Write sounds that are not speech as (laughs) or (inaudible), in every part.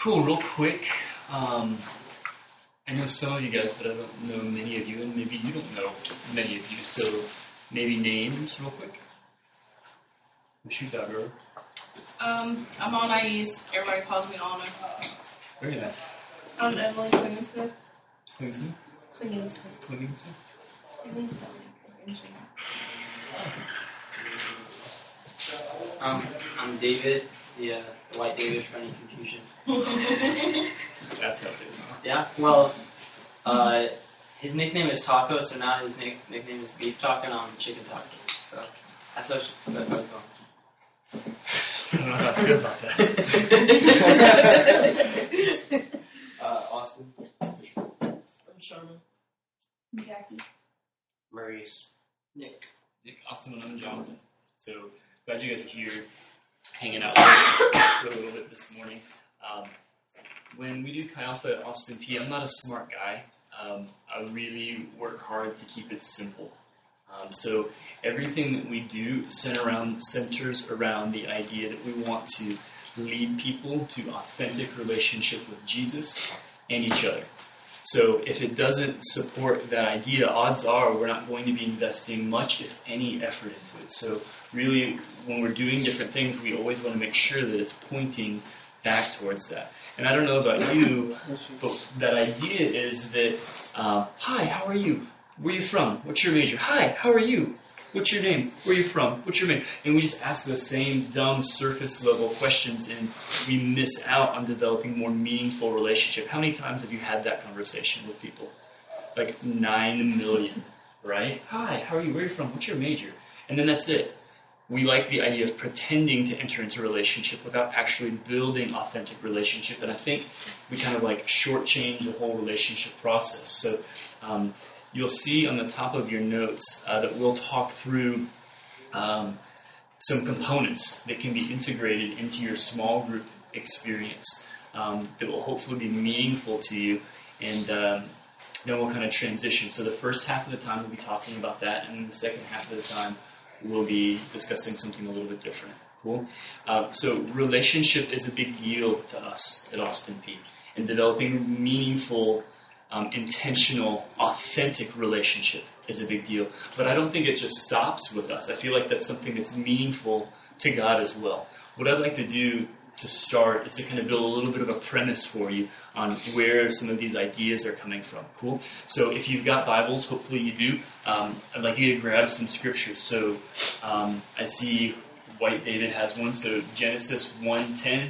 Cool, real quick. Um, I know some of you guys, but I don't know many of you, and maybe you don't know many of you. So maybe names, real quick. Shoot that, girl. Um, I'm on IEs. Everybody calls me Anna. Very nice. I'm Evelyn Klingenson. Clingson? Klingenson. Clingson? It means. Um, I'm David, the, uh, the white David for any confusion. (laughs) That's how it is, huh? Yeah, well, uh, his nickname is Taco, so now his nick- nickname is Beef Taco, and I'm Chicken Taco. So that's how that's how it's going. I don't know how I feel about that. (laughs) Uh, Austin. I'm Sherman. Jackie. Maurice. Nick. Nick, Austin, and I'm Jonathan. So glad you guys are here, hanging out with (coughs) a little bit this morning. Um, when we do Chi Alpha at Austin Peay, I'm not a smart guy. Um, I really work hard to keep it simple. Um, so everything that we do center around, centers around the idea that we want to lead people to authentic relationship with Jesus and each other. So if it doesn't support that idea, odds are we're not going to be investing much, if any, effort into it. So really, when we're doing different things, we always want to make sure that it's pointing back towards that. And I don't know about you, but that idea is that, uh, hi, how are you? Where are you from? What's your major? Hi, how are you? What's your name? Where are you from? What's your name? And we just ask those same dumb surface level questions and we miss out on developing more meaningful relationship. How many times have you had that conversation with people? Like nine million, right? Hi, how are you? Where are you from? What's your major? And then that's it. We like the idea of pretending to enter into a relationship without actually building authentic relationship. And I think we kind of like shortchange the whole relationship process. So um, you'll see on the top of your notes uh, that we'll talk through um, some components that can be integrated into your small group experience um, that will hopefully be meaningful to you. And um, then we'll kind of transition. So the first half of the time we'll be talking about that, and then the second half of the time we'll be discussing something a little bit different. Cool. Uh, so relationship is a big deal to us at Austin Peay. And developing meaningful um, intentional, authentic relationship is a big deal. But I don't think it just stops with us. I feel like that's something that's meaningful to God as well. What I'd like to do to start is to kind of build a little bit of a premise for you on where some of these ideas are coming from. Cool? So if you've got Bibles, hopefully you do, um, I'd like you to grab some scriptures. So um, I see White David has one. So Genesis 1.10,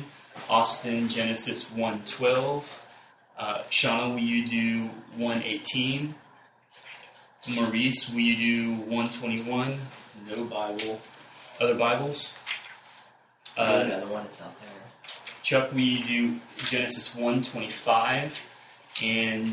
Austin Genesis 1.12, uh, Shauna, will you do 118? Maurice, will you do 121? No Bible. Other Bibles? Uh, another one. It's out there. Chuck, we do Genesis 125? And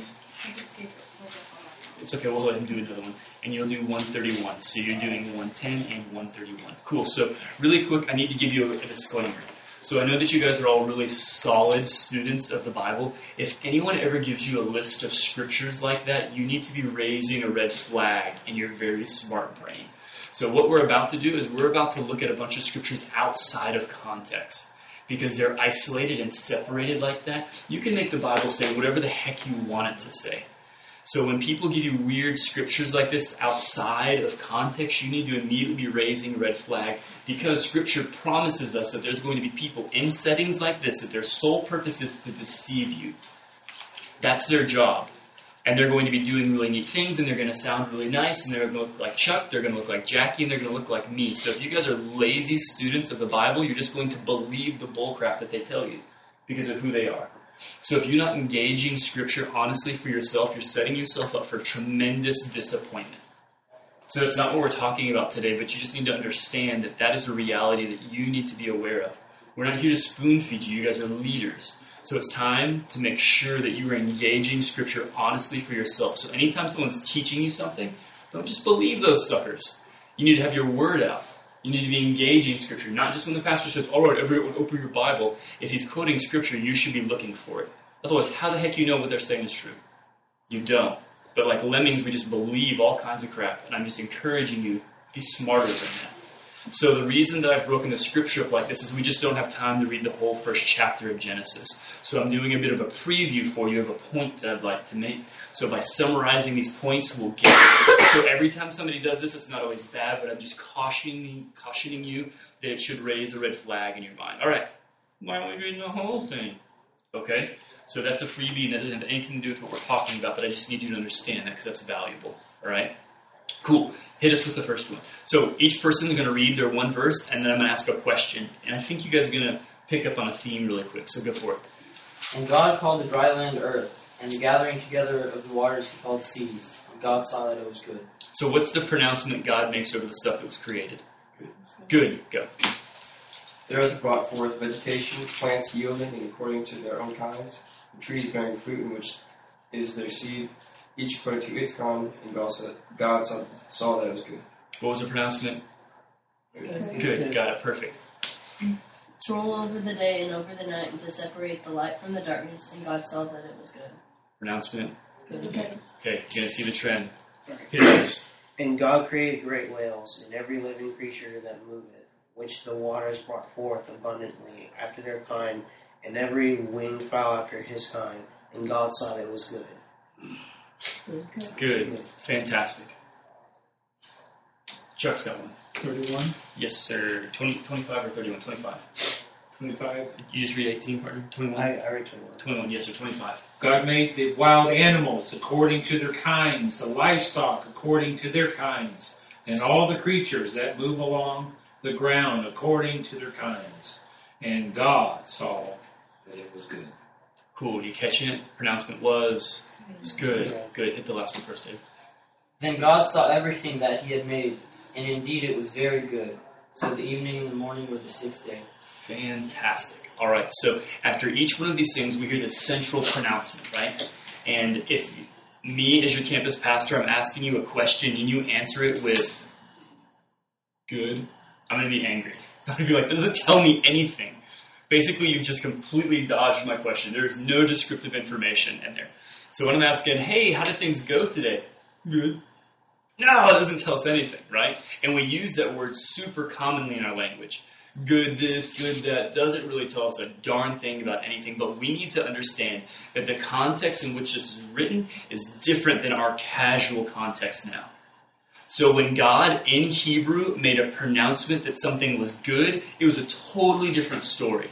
it's okay, we'll go ahead and do another one. And you'll do 131. So you're doing 110 and 131. Cool. So, really quick, I need to give you a disclaimer. So I know that you guys are all really solid students of the Bible. If anyone ever gives you a list of scriptures like that, you need to be raising a red flag in your very smart brain. So what we're about to do is we're about to look at a bunch of scriptures outside of context. Because they're isolated and separated like that, you can make the Bible say whatever the heck you want it to say. So when people give you weird scriptures like this outside of context, you need to immediately be raising a red flag because scripture promises us that there's going to be people in settings like this that their sole purpose is to deceive you. That's their job. And they're going to be doing really neat things and they're going to sound really nice and they're going to look like Chuck, they're going to look like Jackie, and they're going to look like me. So if you guys are lazy students of the Bible, you're just going to believe the bullcrap that they tell you because of who they are. So if you're not engaging Scripture honestly for yourself, you're setting yourself up for tremendous disappointment. So that's not what we're talking about today, but you just need to understand that that is a reality that you need to be aware of. We're not here to spoon feed you. You guys are leaders. So it's time to make sure that you are engaging Scripture honestly for yourself. So anytime someone's teaching you something, don't just believe those suckers. You need to have your word out. You need to be engaging Scripture, not just when the pastor says, all right, everyone open your Bible. If he's quoting Scripture, you should be looking for it. Otherwise, how the heck do you know what they're saying is true? You don't. But like lemmings, we just believe all kinds of crap, and I'm just encouraging you, be smarter than that. So the reason that I've broken the scripture up like this is we just don't have time to read the whole first chapter of Genesis. So I'm doing a bit of a preview for you of a point that I'd like to make. So by summarizing these points, we'll get. (coughs) So every time somebody does this, it's not always bad, but I'm just cautioning cautioning you that it should raise a red flag in your mind. All right, why aren't we reading the whole thing? Okay, so that's a freebie, and that doesn't have anything to do with what we're talking about. But I just need you to understand that because that's valuable. All right, cool. Hit us with the first one. So each person is going to read their one verse, and then I'm going to ask a question. And I think you guys are going to pick up on a theme really quick. So go for it. And God called the dry land earth, and the gathering together of the waters he called seas. And God saw that it was good. So what's the pronouncement God makes over the stuff that was created? Good. Good. Go. The earth brought forth vegetation, plants yielding and according to their own kinds, and trees bearing fruit in which is their seed, each according to its kind, and God saw, God saw, saw that it was good. What was the pronouncement? Good. Got it. Perfect. To rule over the day and over the night, and to separate the light from the darkness, and God saw that it was good. Pronouncement. Good. Okay. You're gonna see the trend. Hit us. And God created great whales and every living creature that moveth, which the waters brought forth abundantly after their kind, and every winged fowl after his kind. And God saw that it was good. It was good. Good. Fantastic. Chuck's got one. 31, Yes, sir. 20, 25 or 31? 25. 25. You just read 18, partner? 21? I, I read 21. 21, yes, sir. 25. God made the wild animals according to their kinds, the livestock according to their kinds, and all the creatures that move along the ground according to their kinds. And God saw that it was good. Cool. You catching it? The pronouncement was. It's good. Yeah. Good. Hit the last one first, Dave. Then God saw everything that he had made, and indeed it was very good. So the evening and the morning were the sixth day. Fantastic. All right. So after each one of these things, we hear the central pronouncement, right? And if me, as your campus pastor, I'm asking you a question and you answer it with good, I'm going to be angry. (laughs) I'm going to be like, doesn't tell me anything. Basically, you've just completely dodged my question. There's no descriptive information in there. So when I'm asking, hey, how did things go today? Good. No, it doesn't tell us anything, right? And we use that word super commonly in our language. Good this, good that doesn't really tell us a darn thing about anything, but we need to understand that the context in which this is written is different than our casual context now. So when God in Hebrew made a pronouncement that something was good, it was a totally different story.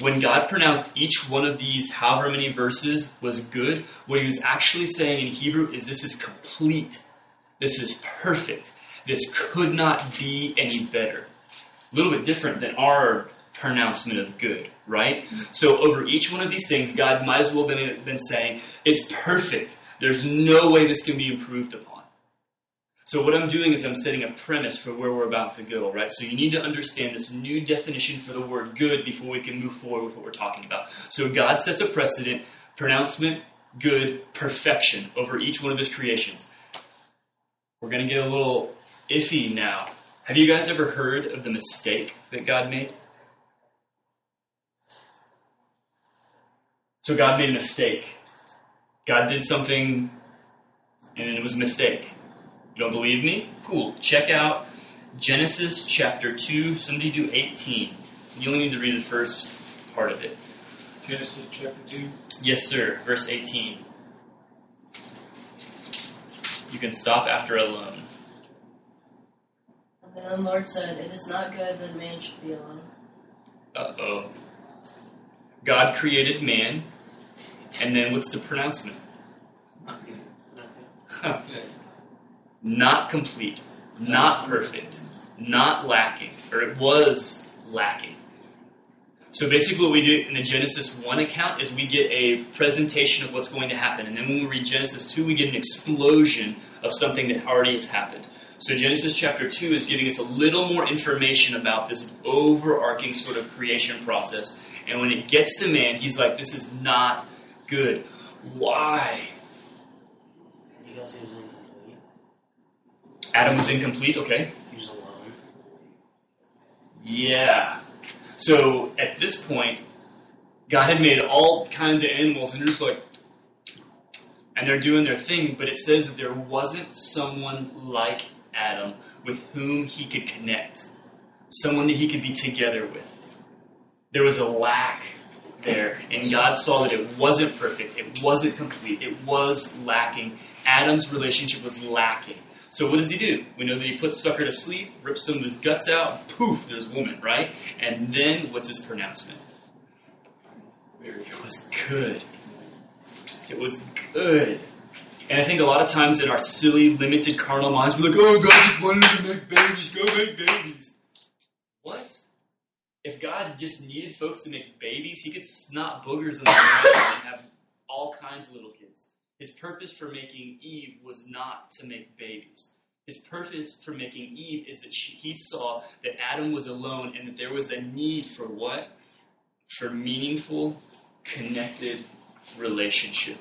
When God pronounced each one of these, however many verses, was good, what he was actually saying in Hebrew is this is complete. This is perfect. This could not be any better. A little bit different than our pronouncement of good, right? So over each one of these things, God might as well have been, been saying, it's perfect. There's no way this can be improved upon. So what I'm doing is I'm setting a premise for where we're about to go, right? So you need to understand this new definition for the word good before we can move forward with what we're talking about. So God sets a precedent, pronouncement, good, perfection over each one of his creations. We're going to get a little iffy now. Have you guys ever heard of the mistake that God made? So God made a mistake. God did something and it was a mistake. You don't believe me? Cool. Check out Genesis chapter 2. Somebody do 18. You only need to read the first part of it. Genesis chapter 2. Yes, sir. Verse 18. You can stop after alone. And then the Lord said, It is not good that man should be alone. Uh oh. God created man, and then what's the pronouncement? Not good. Not good. Not complete, not perfect, not lacking, or it was lacking. So basically, what we do in the Genesis 1 account is we get a presentation of what's going to happen. And then when we read Genesis 2, we get an explosion of something that already has happened. So Genesis chapter 2 is giving us a little more information about this overarching sort of creation process. And when it gets to man, he's like, this is not good. Why? Because he was incomplete. Adam was incomplete, okay. He was alone. Yeah. So at this point, God had made all kinds of animals, and they're just like, and they're doing their thing, but it says that there wasn't someone like Adam with whom he could connect, someone that he could be together with. There was a lack there, and God saw that it wasn't perfect, it wasn't complete, it was lacking. Adam's relationship was lacking. So what does he do? We know that he puts sucker to sleep, rips some of his guts out, poof, there's woman, right? And then what's his pronouncement? It was good. It was good. And I think a lot of times in our silly, limited carnal minds, we're like, oh, God just wanted to make babies, go make babies. What? If God just needed folks to make babies, he could snot boogers in the ground and have all kinds of little kids. His purpose for making Eve was not to make babies. His purpose for making Eve is that she, he saw that Adam was alone and that there was a need for what? For meaningful, connected relationship.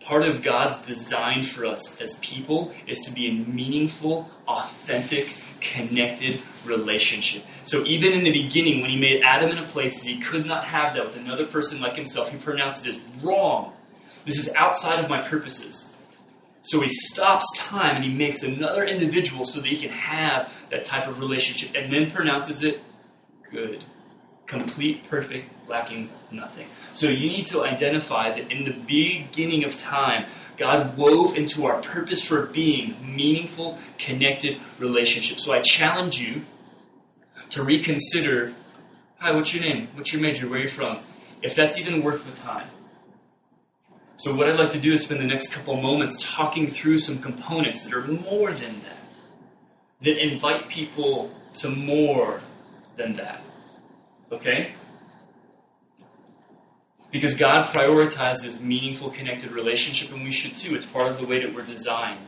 Part of God's design for us as people is to be in meaningful, authentic, connected relationship. So even in the beginning, when he made Adam in a place that he could not have that with another person like himself, he pronounced it as wrong. This is outside of my purposes. So he stops time and he makes another individual so that he can have that type of relationship and then pronounces it good. Complete, perfect, lacking nothing. So you need to identify that in the beginning of time, God wove into our purpose for being meaningful, connected relationships. So I challenge you to reconsider hi, what's your name? What's your major? Where are you from? If that's even worth the time. So, what I'd like to do is spend the next couple moments talking through some components that are more than that, that invite people to more than that. Okay? Because God prioritizes meaningful, connected relationship, and we should too. It's part of the way that we're designed.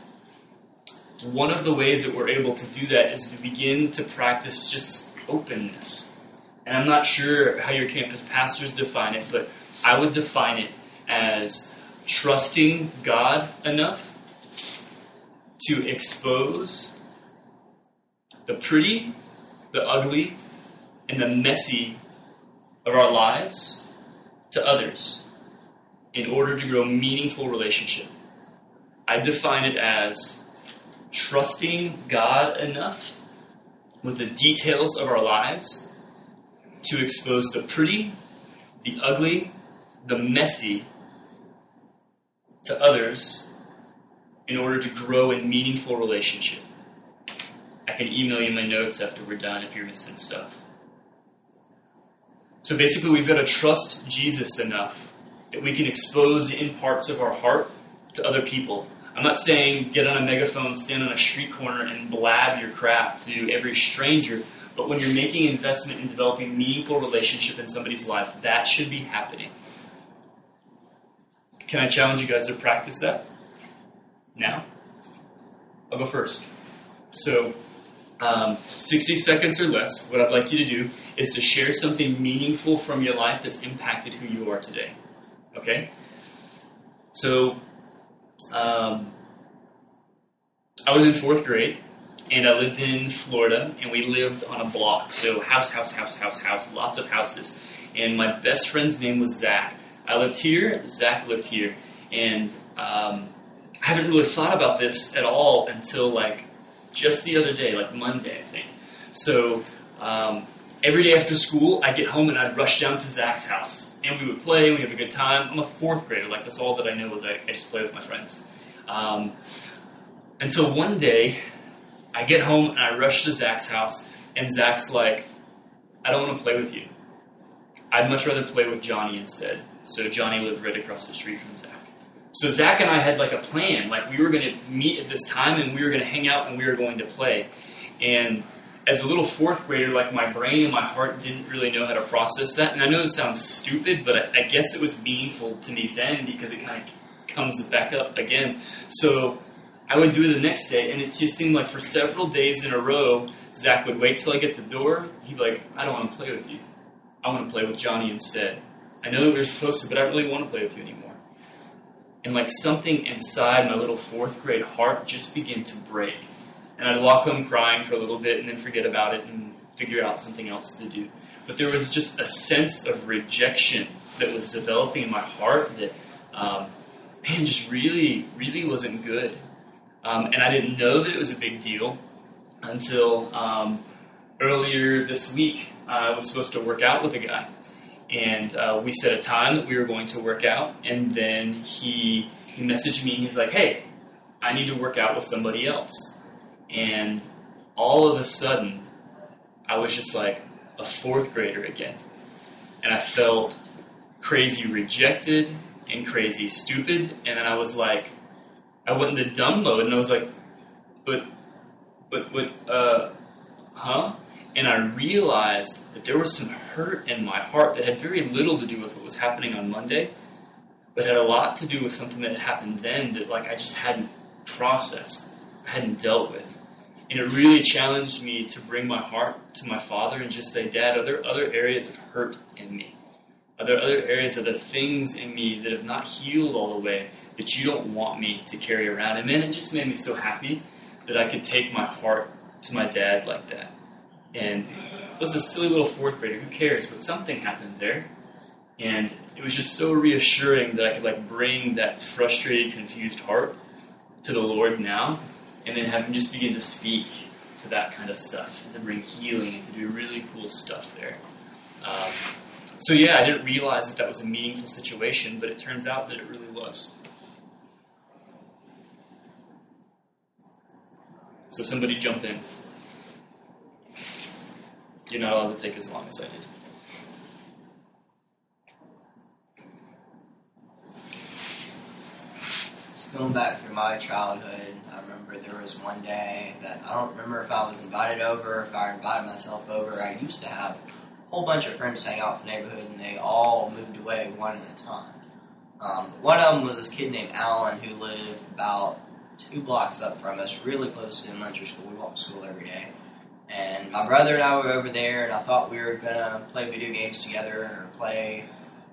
One of the ways that we're able to do that is to begin to practice just openness. And I'm not sure how your campus pastors define it, but I would define it as trusting God enough to expose the pretty, the ugly, and the messy of our lives to others in order to grow meaningful relationship. I define it as trusting God enough with the details of our lives to expose the pretty, the ugly, the messy to others in order to grow in meaningful relationship. I can email you my notes after we're done if you're missing stuff. So basically, we've got to trust Jesus enough that we can expose in parts of our heart to other people. I'm not saying get on a megaphone, stand on a street corner, and blab your crap to every stranger. But when you're making investment in developing meaningful relationship in somebody's life, that should be happening. Can I challenge you guys to practice that? Now? I'll go first. So, um, 60 seconds or less, what I'd like you to do is to share something meaningful from your life that's impacted who you are today. Okay? So, um, I was in fourth grade, and I lived in Florida, and we lived on a block. So, house, house, house, house, house, lots of houses. And my best friend's name was Zach. I lived here, Zach lived here. And um, I haven't really thought about this at all until like just the other day, like Monday, I think. So um, every day after school, I'd get home and I'd rush down to Zach's house. And we would play, we'd have a good time. I'm a fourth grader, like that's all that I know is I, I just play with my friends. Um, until one day, I get home and I rush to Zach's house, and Zach's like, I don't want to play with you. I'd much rather play with Johnny instead. So Johnny lived right across the street from Zach. So Zach and I had like a plan, like we were going to meet at this time and we were going to hang out and we were going to play. And as a little fourth grader, like my brain and my heart didn't really know how to process that. And I know this sounds stupid, but I, I guess it was meaningful to me then because it kind of comes back up again. So I would do it the next day, and it just seemed like for several days in a row, Zach would wait till I get the door. He'd be like, "I don't want to play with you. I want to play with Johnny instead." I know we were supposed to, but I really want to play with you anymore. And like something inside my little fourth grade heart just began to break. And I'd walk home crying for a little bit and then forget about it and figure out something else to do. But there was just a sense of rejection that was developing in my heart that, um, man, just really, really wasn't good. Um, and I didn't know that it was a big deal until um, earlier this week. I was supposed to work out with a guy, and uh, we set a time that we were going to work out. And then he messaged me. And he's like, "Hey, I need to work out with somebody else." And all of a sudden, I was just like a fourth grader again, and I felt crazy rejected and crazy stupid. And then I was like, I went into dumb mode, and I was like, "But, but, but, uh, huh?" And I realized that there was some hurt in my heart that had very little to do with what was happening on Monday, but had a lot to do with something that had happened then that like I just hadn't processed, I hadn't dealt with. And it really challenged me to bring my heart to my father and just say, Dad, are there other areas of hurt in me? Are there other areas, are there things in me that have not healed all the way that you don't want me to carry around? And man, it just made me so happy that I could take my heart to my dad like that. And it was a silly little fourth grader, who cares? But something happened there. And it was just so reassuring that I could like bring that frustrated, confused heart to the Lord now, and then have Him just begin to speak to that kind of stuff, and to bring healing and to do really cool stuff there. Um, so yeah, I didn't realize that that was a meaningful situation, but it turns out that it really was. So somebody jump in. You're not allowed to take as long as I did. Just going back through my childhood, I remember there was one day that I don't remember if I was invited over, if I invited myself over. I used to have a whole bunch of friends hang out in the neighborhood, and they all moved away one at a time. Um, one of them was this kid named Alan who lived about two blocks up from us, really close to elementary school. We walked to school every day. And my brother and I were over there, and I thought we were gonna play video games together or play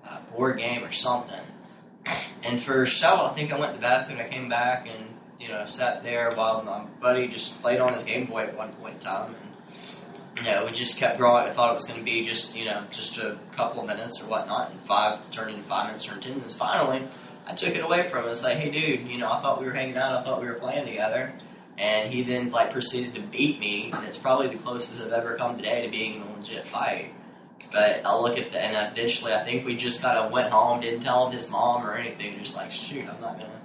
a board game or something. And for several, I think I went to the bathroom. I came back and you know sat there while my buddy just played on his Game Boy at one point in time, and know we just kept growing. I thought it was to be just you know just a couple of minutes or whatnot, and five turned into five minutes, turned ten minutes. Finally, I took it away from him. It's like, hey, dude, you know, I thought we were hanging out. I thought we were playing together. And he then like proceeded to beat me, and it's probably the closest I've ever come today to being in a legit fight. But I'll look at the, and eventually I think we just kind of went home, didn't tell his mom or anything, just like, shoot, I'm not gonna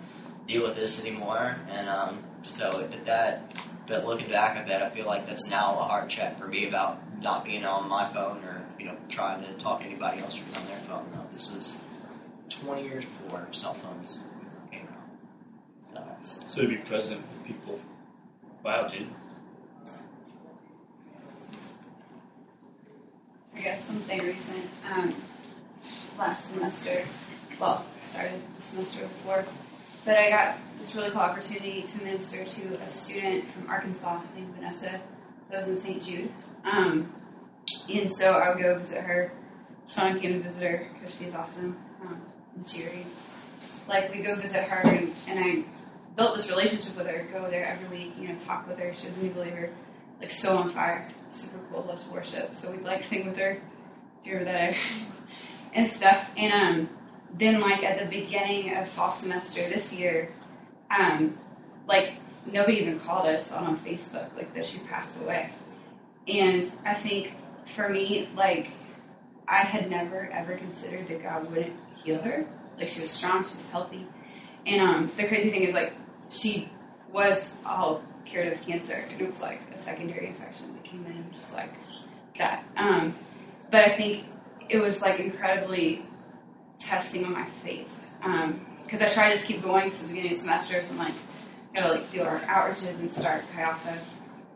deal with this anymore. And um, so, but that, but looking back at that, I feel like that's now a hard check for me about not being on my phone or you know trying to talk to anybody else on their phone. No, this was 20 years before cell phones came out. So So to be present with people. Wow, dude. I guess something recent. Um, last semester, well, started the semester before, but I got this really cool opportunity to minister to a student from Arkansas named Vanessa that was in St. Jude. Um, and so I would go visit her. Sean came to visit her because she's awesome um, and cheery. Like we go visit her, and, and I built this relationship with her. Go there every week, you know, talk with her. She was a new believer, like so on fire, super cool, loved to worship. So we'd like sing with her, remember that? (laughs) and stuff. And um, then like at the beginning of fall semester this year, um, like nobody even called us on Facebook like that she passed away. And I think for me, like I had never ever considered that God wouldn't heal her. Like she was strong, she was healthy. And um, the crazy thing is like she was all cured of cancer, and it was like a secondary infection that came in and just like that. Um, but I think it was like incredibly testing on my faith because I tried to just keep going since the beginning of semesters and like gotta like do our outreaches and start Chi Alpha.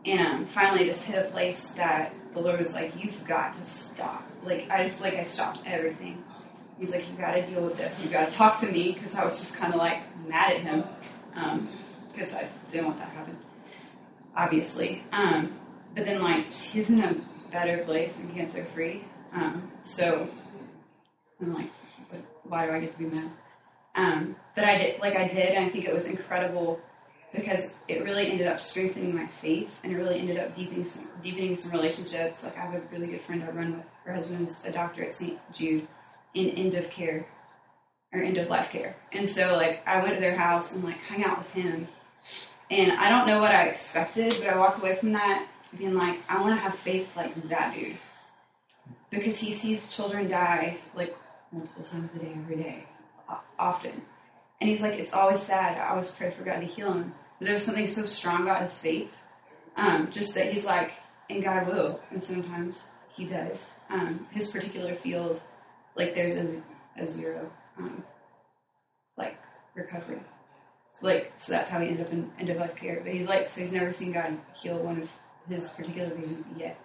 And um, finally, just hit a place that the Lord was like, "You've got to stop." Like I just like I stopped everything. He's like, "You got to deal with this. You got to talk to me," because I was just kind of like mad at him because I didn't want that to happen, obviously. Um, but then like she's in a better place and cancer free. Um, so I'm like, why do I get to be mad? Um, but I did, like I did, and I think it was incredible because it really ended up strengthening my faith, and it really ended up deepening some, deepening some relationships. Like I have a really good friend I run with. Her husband's a doctor at St. Jude in end of care or end of life care, and so like I went to their house and like hung out with him, And I don't know what I expected, but I walked away from that being like, I want to have faith like that dude. Because he sees children die like multiple times a day, every day, often. And he's like, it's always sad. I always pray for God to heal him. But there was something so strong about his faith. Um, just that he's like, and God will. And sometimes he does. Um, his particular field, like there's a, a zero, um, like recovery. So like, so that's how he ended up in end of life care. But he's like, so he's never seen God heal one of his particular visions yet.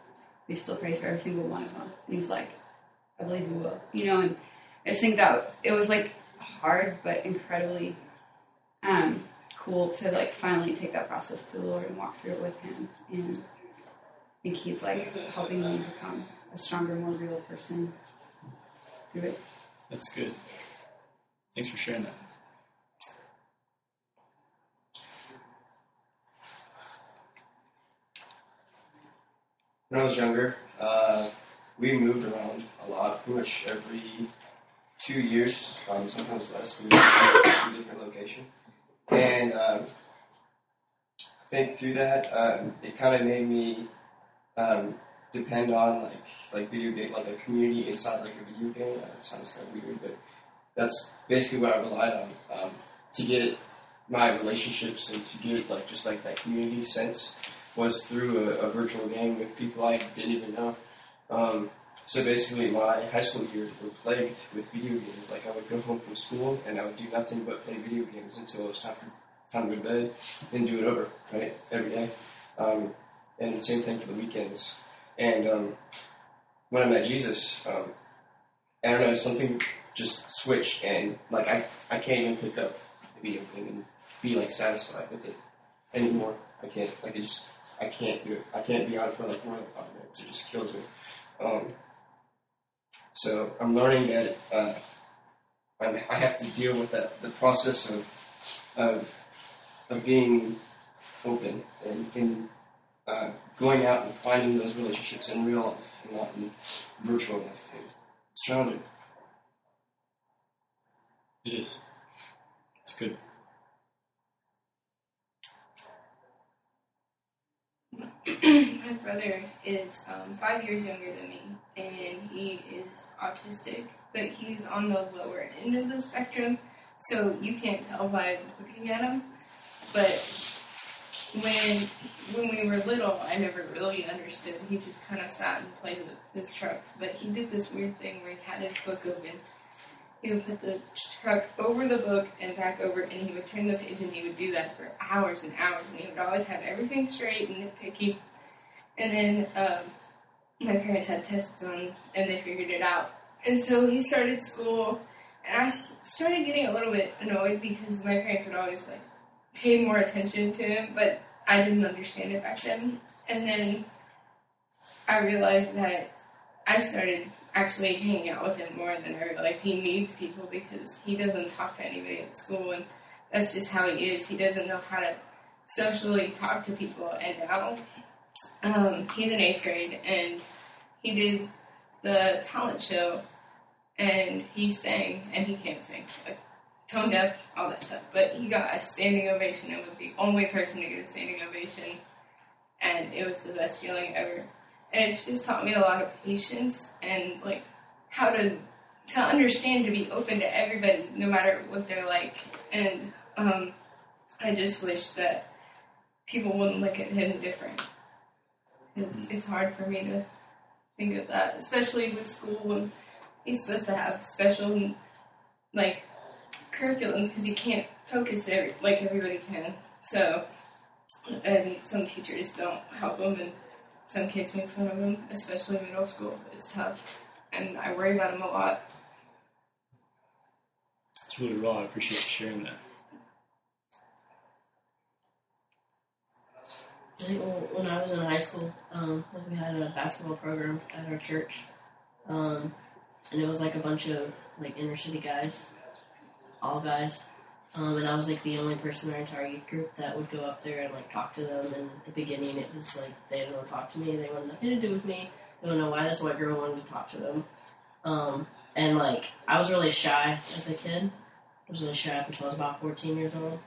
He still prays for every single one of them. And he's like, I believe he will. You know, and I just think that it was like hard but incredibly um, cool to like finally take that process to the Lord and walk through it with him. And I think he's like helping me become a stronger, more real person through it. That's good. Thanks for sharing that. When I was younger, uh, we moved around a lot, pretty much every two years, um, sometimes less. We moved to a different location, and um, I think through that, um, it kind of made me um, depend on like like video game, like a community inside like a video game. Uh, That sounds kind of weird, but that's basically what I relied on um, to get my relationships and to get like just like that community sense was through a, a virtual game with people I didn't even know. Um, so basically, my high school years were plagued with video games. Like I would go home from school and I would do nothing but play video games until it was time for time to go to bed and do it over right every day. Um, and the same thing for the weekends. And um, when I met Jesus, um, I don't know, something just switch and like I, I can't even pick up a video game and be like satisfied with it anymore. I can't like it just I can't do it. I can't be on it for like more than five minutes. It just kills me. Um, so I'm learning that uh, I have to deal with that the process of of of being open and, and uh, going out and finding those relationships in real life and not in virtual life. And it's challenging. It is. It's good. (clears throat) My brother is um, five years younger than me, and he is autistic, but he's on the lower end of the spectrum, so you can't tell by looking at him. But when when we were little, I never really understood. He just kind of sat and played with his trucks. But he did this weird thing where he had his book open. He would put the truck over the book and back over, and he would turn the page, and he would do that for hours and hours, and he would always have everything straight and nitpicky. And then um, my parents had tests on, and they figured it out. And so he started school, and I started getting a little bit annoyed because my parents would always like pay more attention to him, but I didn't understand it back then. And then I realized that I started actually hanging out with him more than I realized he needs people because he doesn't talk to anybody at school, and that's just how he is. He doesn't know how to socially talk to people, and now um, he's in eighth grade, and he did the talent show, and he sang, and he can't sing, like tone deaf, all that stuff. But he got a standing ovation, and was the only person to get a standing ovation, and it was the best feeling ever. And it's just taught me a lot of patience and like how to to understand to be open to everybody, no matter what they're like. And um, I just wish that people wouldn't look at him different. It's, it's hard for me to think of that, especially with school when he's supposed to have special like curriculums because he can't focus there like everybody can. So, and some teachers don't help him, and some kids make fun of him, especially middle school. It's tough, and I worry about him a lot. It's really raw. I appreciate you sharing that. I think when when I was in high school, um, we had a basketball program at our church, um, and it was like a bunch of like inner city guys, all guys, um, and I was like the only person in our entire youth group that would go up there and like talk to them. And at the beginning, it was like they didn't want to talk to me. They wanted nothing to do with me. They don't know why this white girl wanted to talk to them. Um, and like I was really shy as a kid. I was really shy up until I was about 14 years old.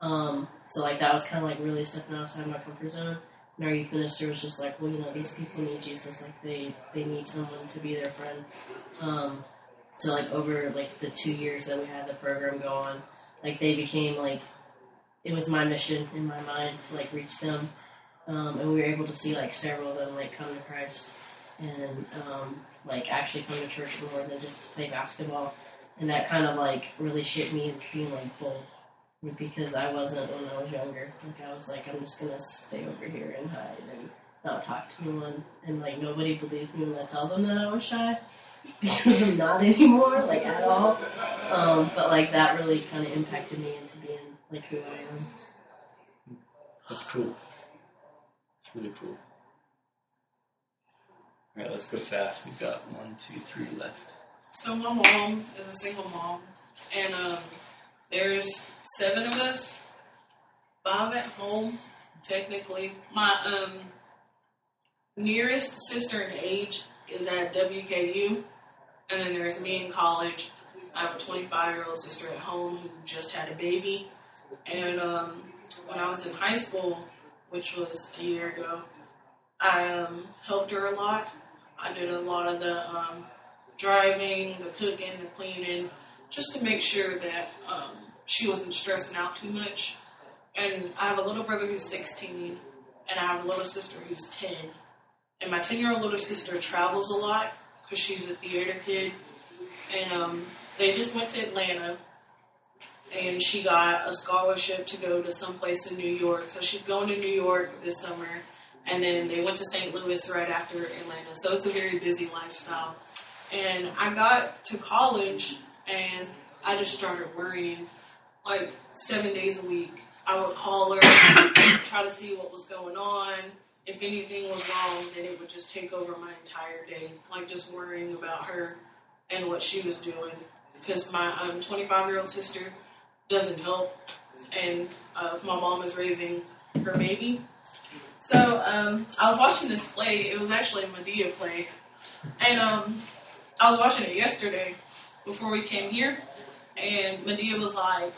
Um, so like that was kind of like really stepping outside my comfort zone. And our youth minister was just like, well, you know, these people need Jesus. Like they they need someone to be their friend. Um, so like over like the two years that we had the program go on, like they became like it was my mission in my mind to like reach them. Um, and we were able to see like several of them like come to Christ and um, like actually come to church more than just to play basketball. And that kind of like really shaped me into being like bold because I wasn't when I was younger. Like I was like, I'm just gonna stay over here and hide and not talk to anyone. And like nobody believes me when I tell them that I was shy because I'm not (laughs) anymore, like at all. Um, but like that really kind of impacted me into being like who I am. That's cool. It's really cool. All right, let's go fast. We've got one, two, three left. So my mom is a single mom, and um, there's seven of us, five at home, technically. My um, nearest sister in age is at WKU, and then there's me in college. I have a 25 year old sister at home who just had a baby, and um, when I was in high school, which was a year ago, I um, helped her a lot. I did a lot of the um, driving, the cooking, the cleaning, just to make sure that um, she wasn't stressing out too much. And I have a little brother who's 16, and I have a little sister who's 10. And my 10 year old little sister travels a lot because she's a theater kid. And um, they just went to Atlanta, and she got a scholarship to go to someplace in New York. So she's going to New York this summer. And then they went to St. Louis right after Atlanta. So it's a very busy lifestyle. And I got to college and I just started worrying. Like seven days a week, I would call her, (coughs) try to see what was going on. If anything was wrong, then it would just take over my entire day. Like just worrying about her and what she was doing. Because my 25 year old sister doesn't help, and uh, my mom is raising her baby. So um, I was watching this play. It was actually a Madea play, and um, I was watching it yesterday before we came here, and Madea was like,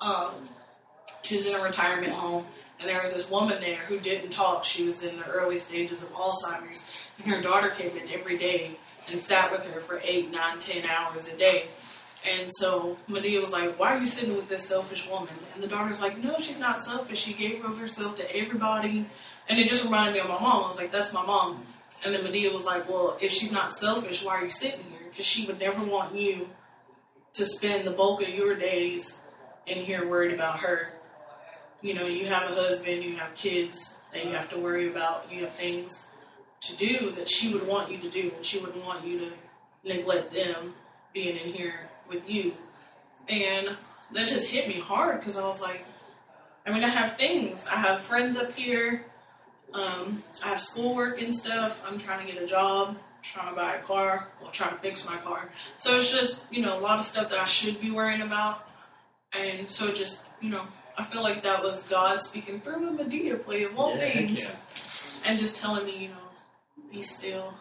um, she in a retirement home, and there was this woman there who didn't talk. She was in the early stages of Alzheimer's, and her daughter came in every day and sat with her for eight, nine, ten hours a day. And so Madea was like, Why are you sitting with this selfish woman? And the daughter's like, No, she's not selfish. She gave of herself to everybody. And it just reminded me of my mom. I was like, That's my mom. And then Madea was like, Well, if she's not selfish, why are you sitting here? Because she would never want you to spend the bulk of your days in here worried about her. You know, you have a husband, you have kids that you have to worry about, you have things to do that she would want you to do, and she wouldn't want you to neglect them being in here with you. And that just hit me hard because I was like, I mean, I have things. I have friends up here. Um, I have schoolwork and stuff. I'm trying to get a job, trying to buy a car, or trying to fix my car. So it's just, you know, a lot of stuff that I should be worrying about. And so it just, you know, I feel like that was God speaking through a Madea play of all Yeah, things. yeah. And just telling me, you know, be still,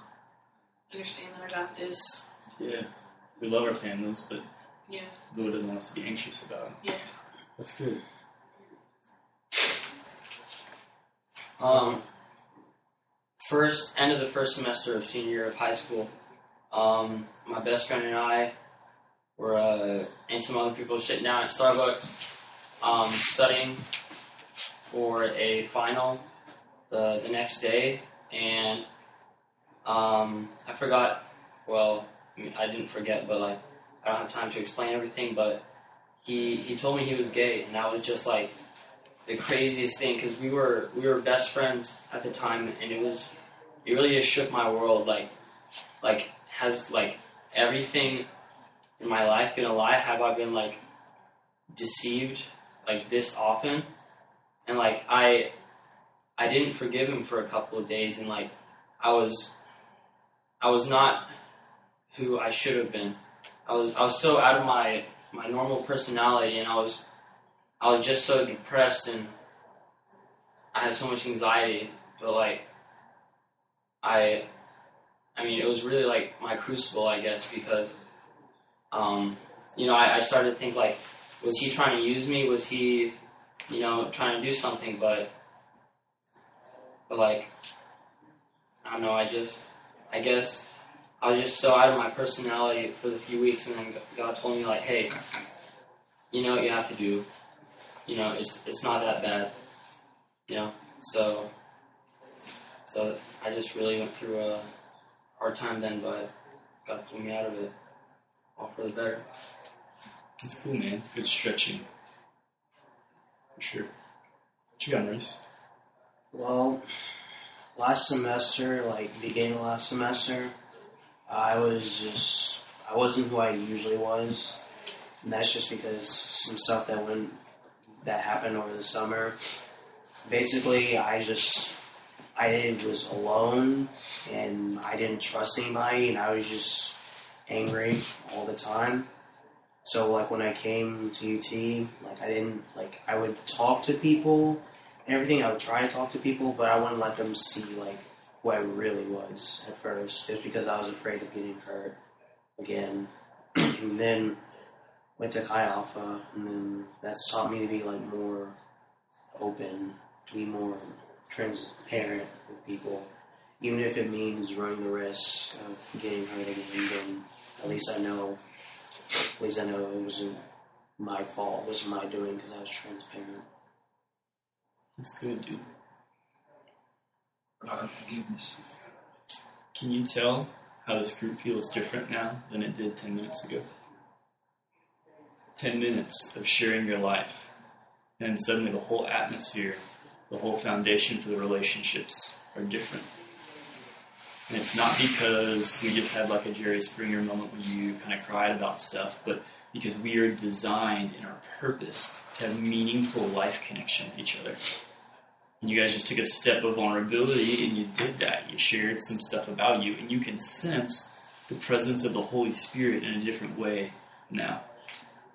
understand that I got this. Yeah. We love our families, but Yeah, the Lord doesn't want us to be anxious about it. yeah. That's good. Um, first end of the first semester of senior year of high school, um, my best friend and I were uh, and some other people sitting down at Starbucks, um, studying for a final the the next day, and um, I forgot. Well, I, mean, I didn't forget, but like I don't have time to explain everything. But he he told me he was gay, and that was just like the craziest thing because we were we were best friends at the time, and it was it really just shook my world. Like like has like everything in my life been a lie? Have I been like deceived like this often? And like I I didn't forgive him for a couple of days, and like I was I was not who I should have been. I was I was so out of my my normal personality, and I was I was just so depressed and I had so much anxiety. But like, I, I mean, it was really like my crucible, I guess, because, um, you know, I, I started to think like, was he trying to use me? Was he you know, trying to do something, but, but like, I don't know. I just, I guess, I was just so out of my personality for the few weeks, and then God told me like, hey, you know what you have to do. You know, it's it's not that bad. You know, so so I just really went through a hard time then, but God pulled me out of it, all for the better. That's cool, man. Good stretching. For sure. What you got, Maurice? Well, last semester, like beginning of last semester, I was just I wasn't who I usually was, and that's just because some stuff that went that happened over the summer. Basically, I just I was alone and I didn't trust anybody, and I was just angry all the time. So like when I came to UT, like I didn't like I would talk to people and everything. I would try to talk to people, but I wouldn't let them see like who I really was at first, just because I was afraid of getting hurt again. (clears throat) and then went to Chi Alpha, and then that's taught me to be like more open, to be more transparent with people, even if it means running the risk of getting hurt again. Then at least I know, at least I know it wasn't my fault, it wasn't my doing because I was transparent. That's good, dude. God of forgiveness. Can you tell how this group feels different now than it did 10 minutes ago? 10 minutes of sharing your life, and suddenly the whole atmosphere, the whole foundation for the relationships are different. And it's not because we just had like a Jerry Springer moment where you kind of cried about stuff, but because we are designed in our purpose to have meaningful life connection with each other. And you guys just took a step of vulnerability and you did that. You shared some stuff about you, and you can sense the presence of the Holy Spirit in a different way now.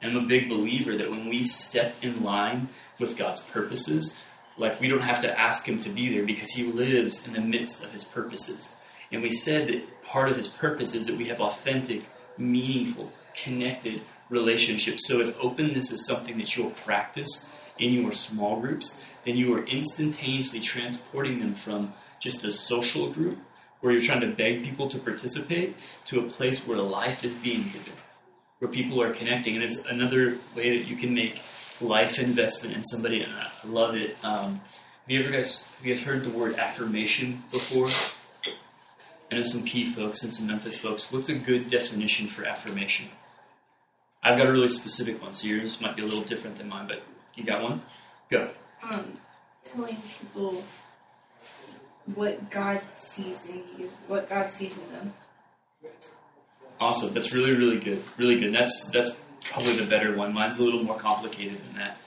And I'm a big believer that when we step in line with God's purposes, like we don't have to ask Him to be there because He lives in the midst of His purposes. And we said that part of His purpose is that we have authentic, meaningful, connected relationships. So if openness is something that you'll practice in your small groups, then you are instantaneously transporting them from just a social group where you're trying to beg people to participate to a place where life is being given, where people are connecting. And there's another way that you can make life investment in somebody, and I love it. Um, have you ever guys have you guys heard the word affirmation before? I know some Peay folks and some Memphis folks. What's a good definition for affirmation? I've got a really specific one, so yours might be a little different than mine, but you got one? Go. Um, telling people what God sees in you, what God sees in them. Awesome. That's really, really good. Really good. That's that's probably the better one. Mine's a little more complicated than that.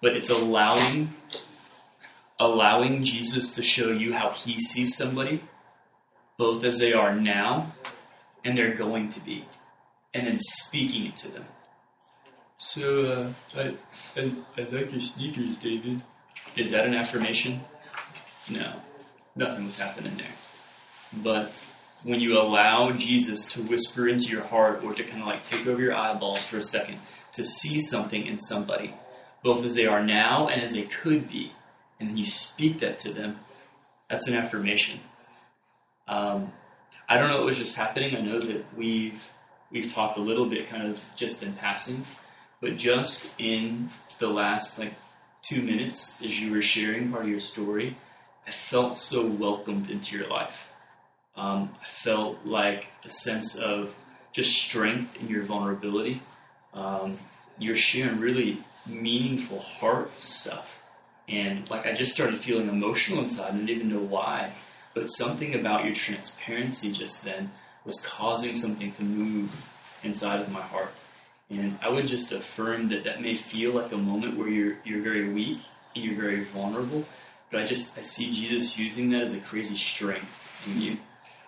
But it's allowing allowing Jesus to show you how he sees somebody, both as they are now and they're going to be, and then speaking it to them. So uh, I, I I like your sneakers, David. Is that an affirmation? No, nothing was happening there. But when you allow Jesus to whisper into your heart or to kind of like take over your eyeballs for a second to see something in somebody, both as they are now and as they could be, and then you speak that to them, that's an affirmation. Um, I don't know what was just happening. I know that we've we've talked a little bit, kind of just in passing, but just in the last like two minutes, as you were sharing part of your story, I felt so welcomed into your life. Um, I felt like a sense of just strength in your vulnerability. Um, you're sharing really meaningful heart stuff. And like I just started feeling emotional inside. I didn't even know why. But something about your transparency just then was causing something to move inside of my heart. And I would just affirm that that may feel like a moment where you're you're very weak and you're very vulnerable, but I just I see Jesus using that as a crazy strength in you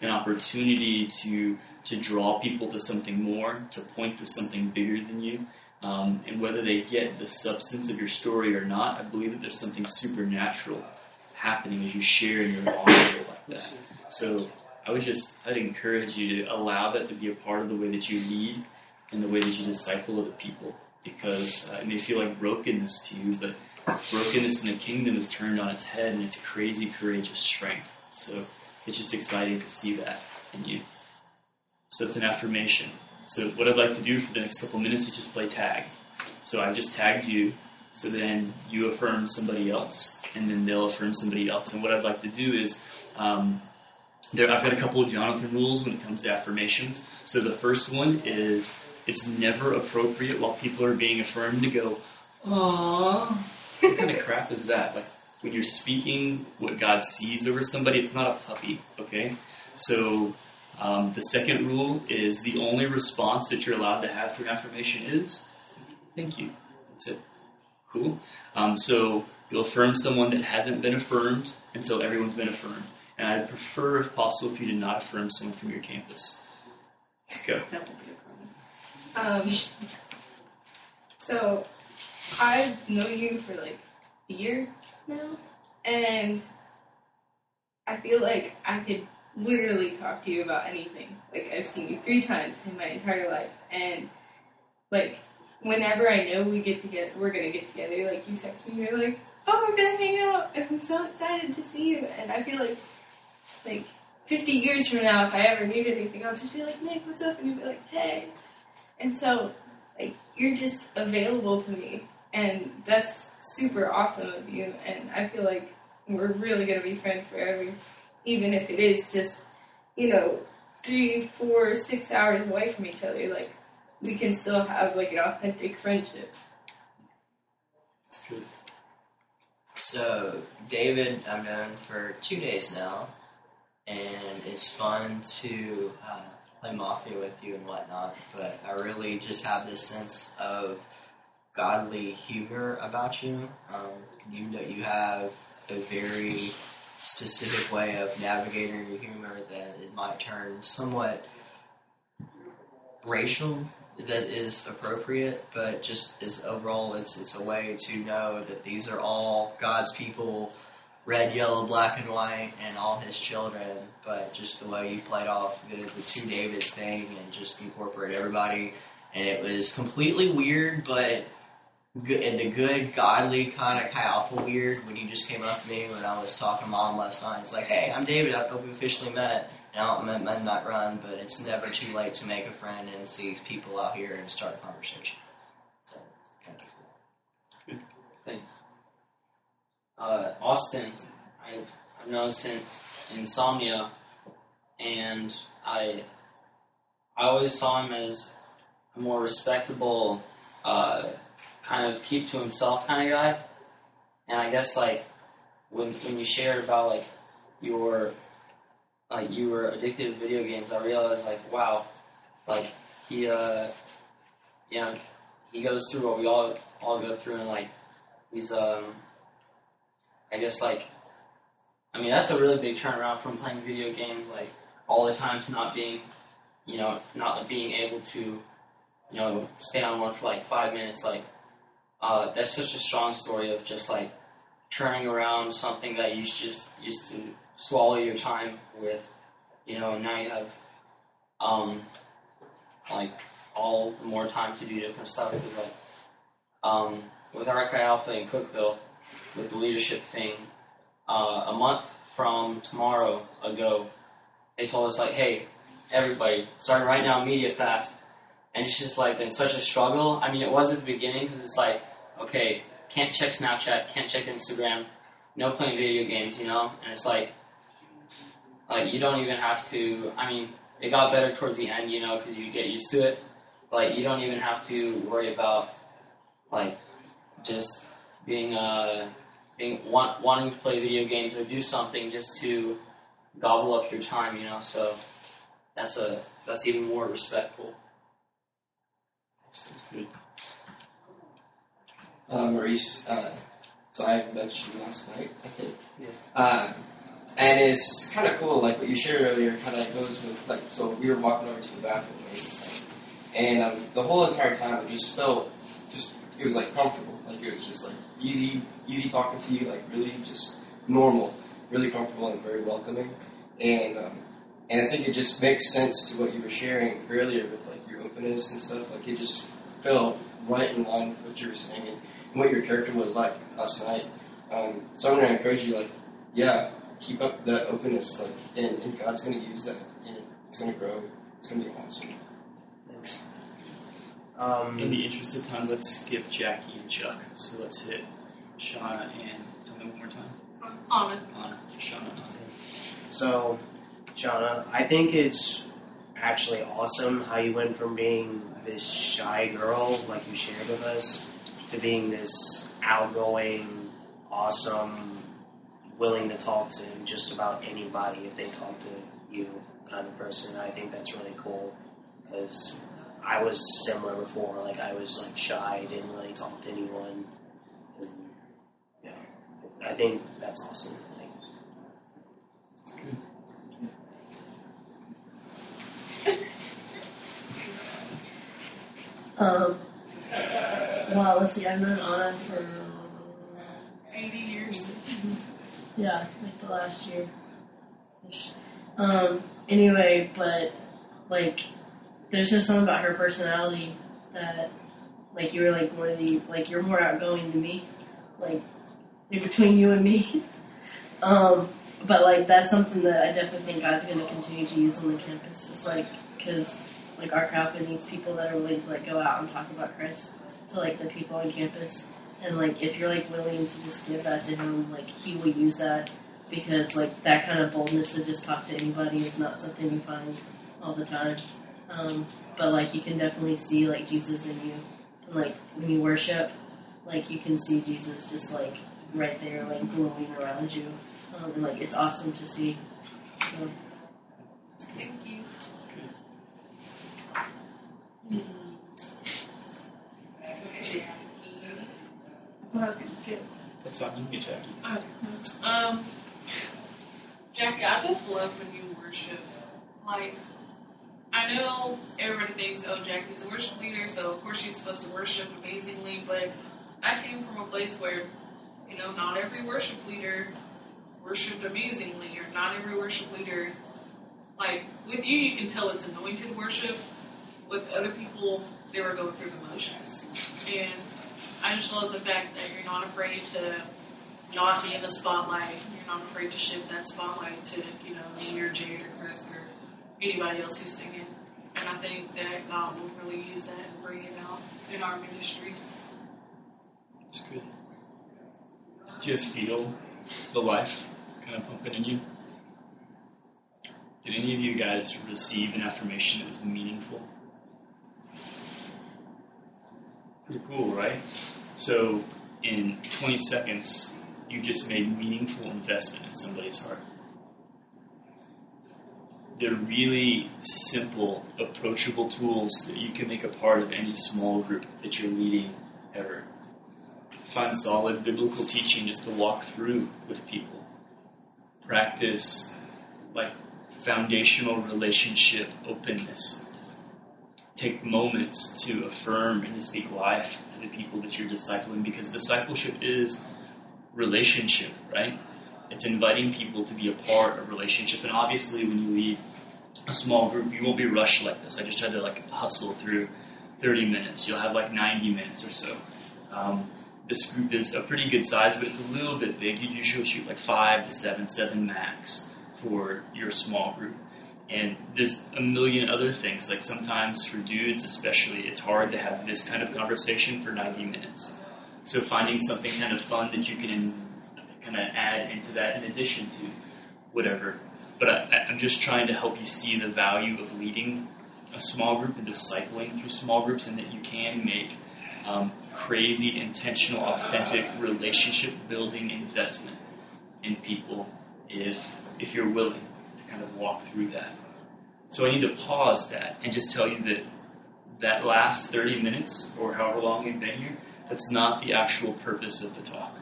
an opportunity to to draw people to something more, to point to something bigger than you. Um, and whether they get the substance of your story or not, I believe that there's something supernatural happening as you share and you're vulnerable like that. So I would just I'd encourage you to allow that to be a part of the way that you lead and the way that you disciple other people because uh, it may feel like brokenness to you, but brokenness in the kingdom is turned on its head and it's crazy courageous strength. So it's just exciting to see that in you. So it's an affirmation. So what I'd like to do for the next couple minutes is just play tag. So I've just tagged you, so then you affirm somebody else, and then they'll affirm somebody else. And what I'd like to do is, um, there I've got a couple of Jonathan rules when it comes to affirmations. So the first one is it's never appropriate while people are being affirmed to go, "Aww." What kind of (laughs) crap is that? Like when you're speaking what God sees over somebody, it's not a puppy, okay? So um, the second rule is the only response that you're allowed to have to an affirmation is thank you. That's it. Cool. Um, so you'll affirm someone that hasn't been affirmed until everyone's been affirmed. And I'd prefer, if possible, if you did not affirm someone from your campus. Go. That would be a problem. Um, so I've known you for like a year now, and I feel like I could literally talk to you about anything. Like I've seen you three times in my entire life, and like whenever I know we get together, we're gonna get together. Like you text me, you're like, "Oh, we're gonna hang out," and I'm so excited to see you. And I feel like, like 50 years from now, if I ever need anything, I'll just be like, "Nick, what's up?" And you'll be like, "Hey." And so, like, you're just available to me, and that's super awesome of you. And I feel like we're really gonna be friends forever, even if it is just, you know, three, four, six hours away from each other. Like, we can still have like an authentic friendship. That's good. So, David, I've known for two days now, and it's fun to uh, play Mafia with you and whatnot, but I really just have this sense of godly humor about you. Um, you know, you have a very specific way of navigating your humor that it might turn somewhat racial that is appropriate, but just as overall, it's it's a way to know that these are all God's people, red, yellow, black, and white, and all His children. But just the way you played off the, the two Davids thing and just incorporate everybody, and it was completely weird, but good and the good, godly kind of Chi Alpha weird. When you just came up to me when I was talking to mom last night, it's like, "Hey, I'm David. I hope we officially met." Now I'm at Midnight Run, but it's never too late to make a friend and see these people out here and start a conversation. So, thank you. Thanks. Uh, Austin, I've, I've known since Insomnia, and I I always saw him as a more respectable, uh, kind of keep to himself kind of guy. And I guess like when when you shared about like your like you were addicted to video games, I realized like wow, like he uh, you know, he goes through what we all all go through, and like he's um, I guess like, I mean that's a really big turnaround from playing video games like all the time to not being, you know, not being able to, you know, stay on one for like five minutes. Like, uh, that's such a strong story of just like turning around something that you just used to swallow your time with, you know, and now you have, um, like all the more time to do different stuff. Because like, um, with RK Alpha in Cookeville, with the leadership thing, uh, a month from tomorrow ago, they told us like, hey, everybody, starting right now, media fast, and it's just like been such a struggle. I mean, it was at the beginning because it's like, okay, can't check Snapchat, can't check Instagram, no playing video games, you know, and it's like, like you don't even have to. I mean, it got better towards the end, you know, because you get used to it. Like you don't even have to worry about like just being uh being want, wanting to play video games or do something just to gobble up your time, you know. So that's a that's even more respectful. That's good. uh, Maurice. Uh, so I mentioned you last night, I think. Uh, and it's kind of cool, like what you shared earlier, kind of goes with like. So we were walking over to the bathroom, right? and um, the whole entire time it just felt just it was like comfortable, like it was just like easy, easy talking to you, like really just normal, really comfortable and very welcoming, and um, and I think it just makes sense to what you were sharing earlier with like your openness and stuff. Like it just felt right in line with what you were saying and, and what your character was like last night. Um, so I'm going to encourage you, like, yeah, keep up that openness, like, and, and God's going to use that, and it's going to grow. It's going to be awesome. Thanks. Um, In the interest of time, let's skip Jackie and Chuck. So let's hit Shauna and tell me one more time. Anna. Anna. Shauna and Anna. So, Shauna, I think it's actually awesome how you went from being this shy girl, like you shared with us, to being this outgoing, awesome, willing to talk to just about anybody if they talk to you kind of person. I think that's really cool because I was similar before. Like I was like shy, didn't really talk to anyone. And, yeah, I think that's awesome. Like, (laughs) Um, well, let's see. I've known Anna for 80 years. (laughs) yeah, like the last year. Um. Anyway, but like, there's just something about her personality that, like, you're like of the like you're more outgoing than me, like, in between you and me. (laughs) um. But like that's something that I definitely think God's going to continue to use on the campus. It's like because like our Alpha needs people that are willing to like go out and talk about Christ to like the people on campus. And like if you're like willing to just give that to him, like he will use that because like that kind of boldness to just talk to anybody is not something you find all the time. Um, but like you can definitely see like Jesus in you, and like when you worship, like you can see Jesus just like right there, like glowing around you, um, and like it's awesome to see. So, Thank you. What I was going to skip. That's fine. You can get Jackie. Um, Jackie, I just love when you worship. Like, I know everybody thinks, oh, Jackie's a worship leader, so of course she's supposed to worship amazingly, but I came from a place where, you know, not every worship leader worshiped amazingly, or not every worship leader, like, with you, you can tell it's anointed worship. With other people, they were going through the motions. And I just love the fact that you're not afraid to not be in the spotlight. You're not afraid to shift that spotlight to, you know, me or Jade or Chris or anybody else who's singing. And I think that God will really use that and bring it out in our ministry. It's good. Do you guys feel the life kind of pumping in you? Did any of you guys receive an affirmation that was meaningful? Pretty cool, right? So, in 20 seconds, you just made meaningful investment in somebody's heart. They're really simple, approachable tools that you can make a part of any small group that you're leading ever. Find solid biblical teaching just to walk through with people. Practice like foundational relationship openness. Take moments to affirm and to speak life to the people that you're discipling because discipleship is relationship, right? It's inviting people to be a part of relationship. And obviously, when you lead a small group, you won't be rushed like this. I just tried to like hustle through 30 minutes. You'll have like 90 minutes or so. Um, this group is a pretty good size, but it's a little bit big. You usually shoot like five to seven, seven max for your small group. And there's a million other things. Like sometimes for dudes, especially, it's hard to have this kind of conversation for 90 minutes. So finding something kind of fun that you can kind of add into that in addition to whatever. But I, I'm just trying to help you see the value of leading a small group and discipling through small groups, and that you can make um, crazy, intentional, authentic relationship building investment in people if if you're willing to kind of walk through that. So I need to pause that and just tell you that that last 30 minutes or however long you've been here, that's not the actual purpose of the talk.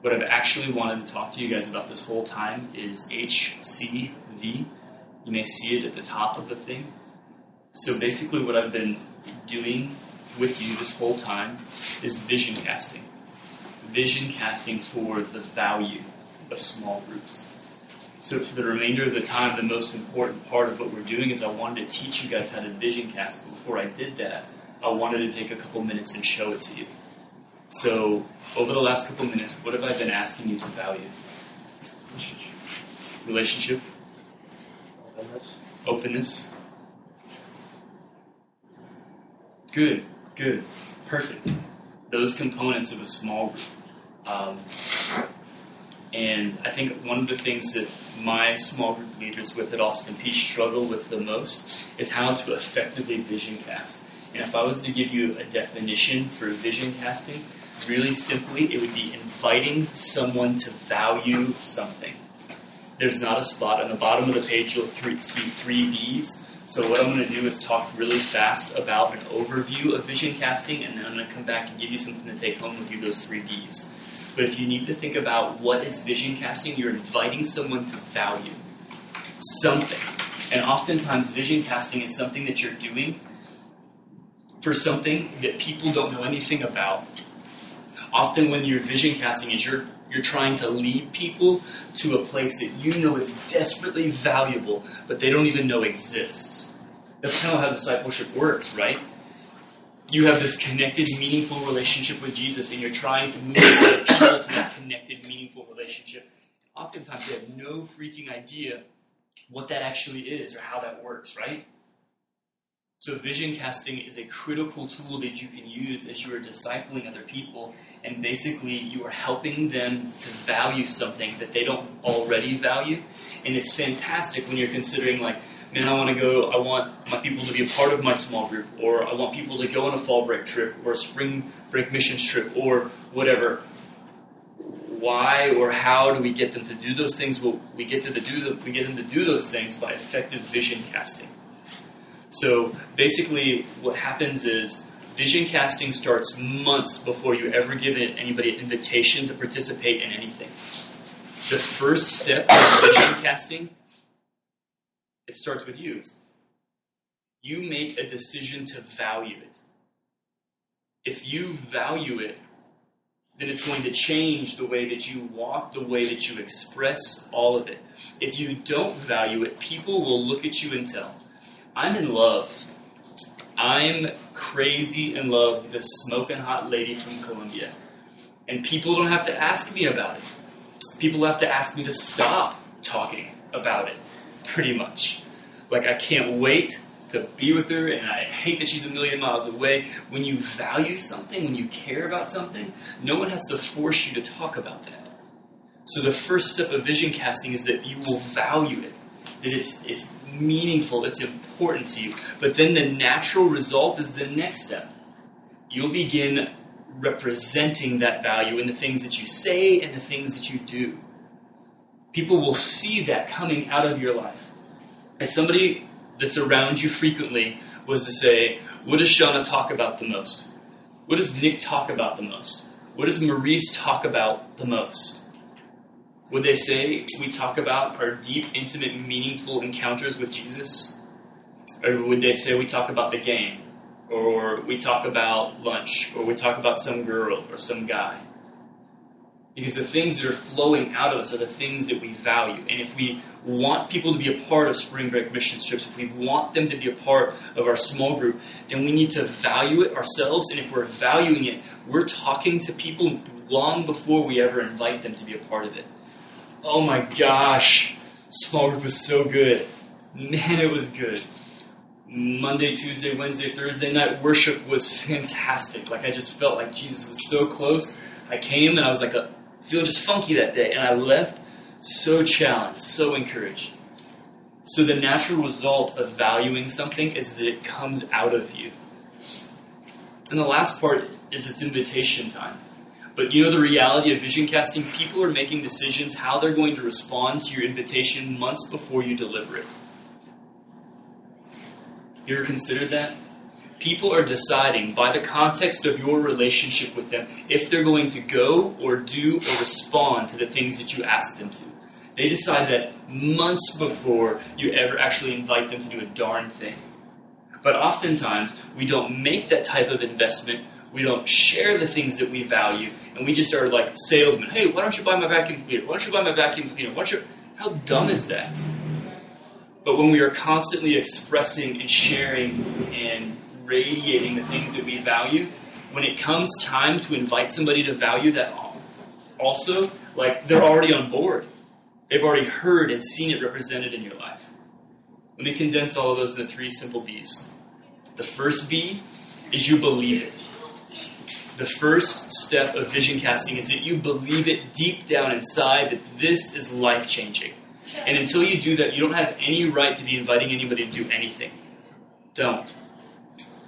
What I've actually wanted to talk to you guys about this whole time is HCV. You may see it at the top of the thing. So basically, what I've been doing with you this whole time is vision casting. Vision casting for the value of small groups. So for the remainder of the time, the most important part of what we're doing is I wanted to teach you guys how to vision cast. But before I did that, I wanted to take a couple minutes and show it to you. So, over the last couple minutes, what have I been asking you to value? Relationship, openness. Good, good, perfect. Those components of a small group. Um, and I think one of the things that my small group leaders with at Austin Peay struggle with the most is how to effectively vision cast. And if I was to give you a definition for vision casting, really simply, it would be inviting someone to value something. There's not a spot. On the bottom of the page, you'll th- see three V's. So what I'm going to do is talk really fast about an overview of vision casting, and then I'm going to come back and give you something to take home with you, those three V's. But if you need to think about what is vision casting, you're inviting someone to value something. And oftentimes, vision casting is something that you're doing for something that people don't know anything about. Often, when you're vision casting, is you're you're trying to lead people to a place that you know is desperately valuable, but they don't even know exists. That's kind of how discipleship works, right? You have this connected, meaningful relationship with Jesus, and you're trying to move people to that connected, meaningful relationship. Oftentimes, they have no freaking idea what that actually is or how that works, right? So, vision casting is a critical tool that you can use as you are discipling other people, and basically, you are helping them to value something that they don't already value. And it's fantastic when you're considering, like, man, I want to go, I want my people to be a part of my small group, or I want people to go on a fall break trip, or a spring break missions trip, or whatever. Why or how do we get them to do those things? Well, we get to the do them, we get them to do those things by effective vision casting. So basically, what happens is vision casting starts months before you ever give anybody an invitation to participate in anything. The first step of vision casting it starts with you. You make a decision to value it. If you value it, then it's going to change the way that you walk, the way that you express all of it. If you don't value it, people will look at you and tell, I'm in love. I'm crazy in love with this smoking hot lady from Colombia. And people don't have to ask me about it. People have to ask me to stop talking about it pretty much. Like, I can't wait to be with her, and I hate that she's a million miles away. When you value something, when you care about something, no one has to force you to talk about that. So, the first step of vision casting is that you will value it, that it's, it's meaningful, it's important to you. But then the natural result is the next step. You'll begin representing that value in the things that you say and the things that you do. People will see that coming out of your life. If somebody that's around you frequently was to say, What does Shauna talk about the most? What does Nick talk about the most? What does Maurice talk about the most? Would they say we talk about our deep, intimate, meaningful encounters with Jesus? Or would they say we talk about the game? Or we talk about lunch? Or we talk about some girl or some guy? Because the things that are flowing out of us are the things that we value. And if we want people to be a part of spring break mission trips, if we want them to be a part of our small group, then we need to value it ourselves. And if we're valuing it, we're talking to people long before we ever invite them to be a part of it. Oh my gosh, small group was so good. Man, it was good. Monday, Tuesday, Wednesday, Thursday night worship was fantastic. Like I just felt like Jesus was so close. I came and I was like a feeling just funky that day, and I left so challenged, so encouraged. So the natural result of valuing something is that it comes out of you. And the last part is its invitation time. But you know the reality of vision casting? People are making decisions how they're going to respond to your invitation months before you deliver it. You ever considered that? People are deciding by the context of your relationship with them if they're going to go or do or respond to the things that you ask them to. They decide that months before you ever actually invite them to do a darn thing. But oftentimes, we don't make that type of investment. We don't share the things that we value, and we just are like salesmen. Hey, why don't you buy my vacuum cleaner? Why don't you buy my vacuum cleaner? Why don't you? How dumb is that? But when we are constantly expressing and sharing and radiating the things that we value, when it comes time to invite somebody to value that also, like they're already on board. They've already heard and seen it represented in your life. Let me condense all of those into three simple B's. The first B is you believe it. The first step of vision casting is that you believe it deep down inside that this is life changing. And until you do that, you don't have any right to be inviting anybody to do anything. Don't.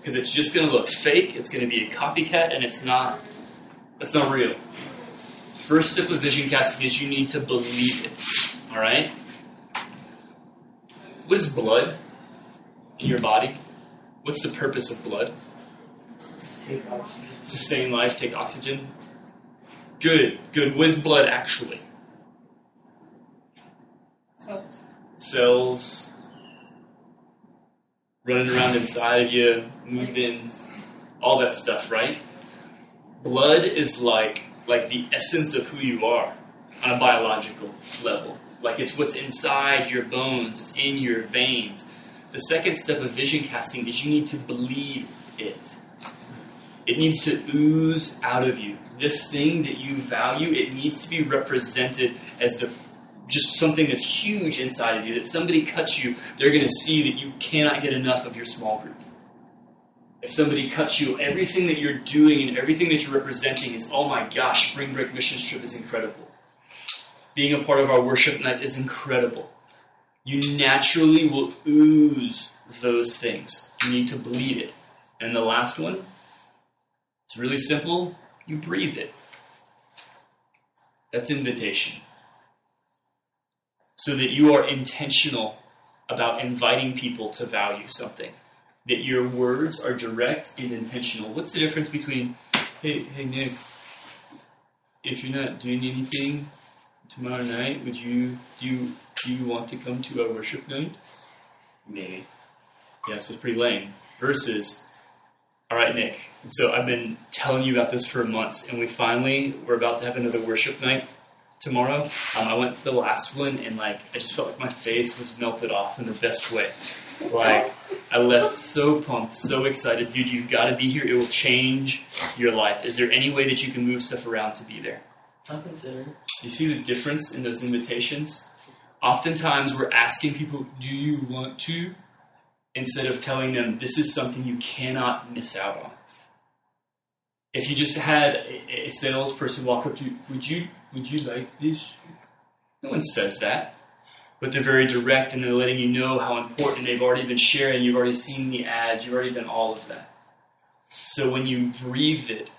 Because it's just going to look fake, it's going to be a copycat, and it's not. It's not real. First step of vision casting is you need to believe it. All right? What is blood in your body? What's the purpose of blood? Sustain life, take oxygen. Good, good. What is blood actually? Cells. Cells running around inside of you, moving, all that stuff, right? Blood is like like the essence of who you are on a biological level. Like it's what's inside your bones, it's in your veins. The second step of vision casting is you need to believe it. It needs to ooze out of you. This thing that you value, it needs to be represented as the just something that's huge inside of you. That somebody cuts you, they're going to see that you cannot get enough of your small group. If somebody cuts you, everything that you're doing and everything that you're representing is, oh my gosh, Spring Break Mission Trip is incredible. Being a part of our worship night is incredible. You naturally will ooze those things. You need to believe it. And the last one, it's really simple. You breathe it. That's invitation. So that you are intentional about inviting people to value something that your words are direct and intentional. What's the difference between, hey, hey, Nick, if you're not doing anything tomorrow night, would you do you do you want to come to our worship night? Maybe. Yeah, so it's pretty lame. Versus, all right, Nick. And so I've been telling you about this for months, and we finally we're about to have another worship night tomorrow. Um, I went to the last one, and like I just felt like my face was melted off in the best way. Like, I left so pumped, so excited. Dude, you've got to be here. It will change your life. Is there any way that you can move stuff around to be there? I'm considering. You see the difference in those invitations? Oftentimes, we're asking people, Do you want to? Instead of telling them, This is something you cannot miss out on. If you just had a, a salesperson walk up to you, Would you, would you like this? No one says that but they're very direct and they're letting you know how important they've already been sharing. You've already seen the ads, you've already done all of that. So when you breathe it,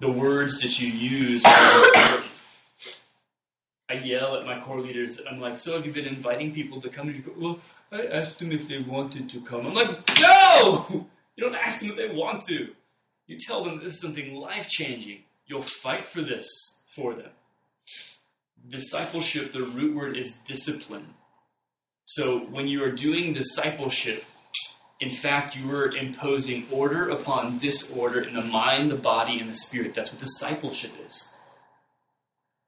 the words that you use I yell at my core leaders. I'm like, so have you been inviting people to come? And you go, well, I asked them if they wanted to come. I'm like, no! You don't ask them if they want to. You tell them this is something life changing. You'll fight for this for them discipleship, the root word is discipline. So when you are doing discipleship, in fact, you are imposing order upon disorder in the mind, the body, and the spirit. That's what discipleship is.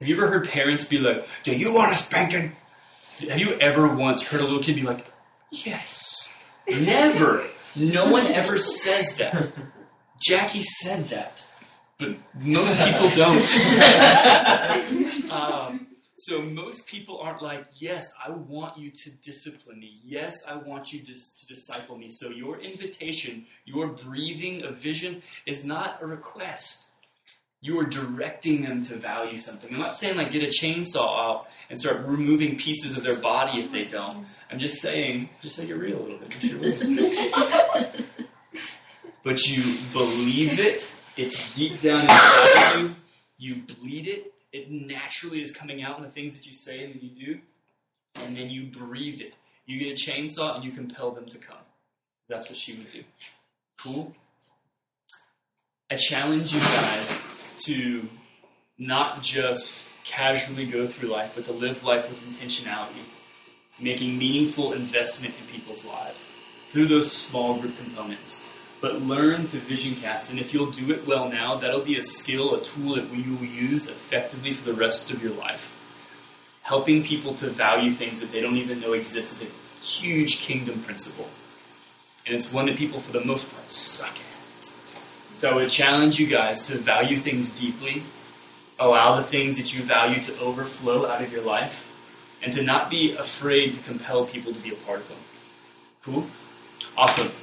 Have you ever heard parents be like, Do you want a spanking? Have you ever once heard a little kid be like, Yes? Never. No one ever says that. Jackie said that, but most people don't. (laughs) um, so most people aren't like, yes, I want you to discipline me. Yes, I want you to, to disciple me. So your invitation, your breathing of vision is not a request. You are directing them to value something. I'm not saying like get a chainsaw out and start removing pieces of their body if they don't. I'm just saying, just make it real a little bit. (laughs) but you believe it. It's deep down inside you. You bleed it it naturally is coming out in the things that you say and you do, and then you breathe it. You get a chainsaw and you compel them to come. That's what she would do. Cool? I challenge you guys to not just casually go through life, but to live life with intentionality, making meaningful investment in people's lives through those small group components but learn to vision cast. And if you'll do it well now, that'll be a skill, a tool that you will use effectively for the rest of your life. Helping people to value things that they don't even know exist is a huge kingdom principle. and it's one that people, for the most part, suck at. So I would challenge you guys to value things deeply, allow the things that you value to overflow out of your life, and to not be afraid to compel people to be a part of them. Cool? Awesome.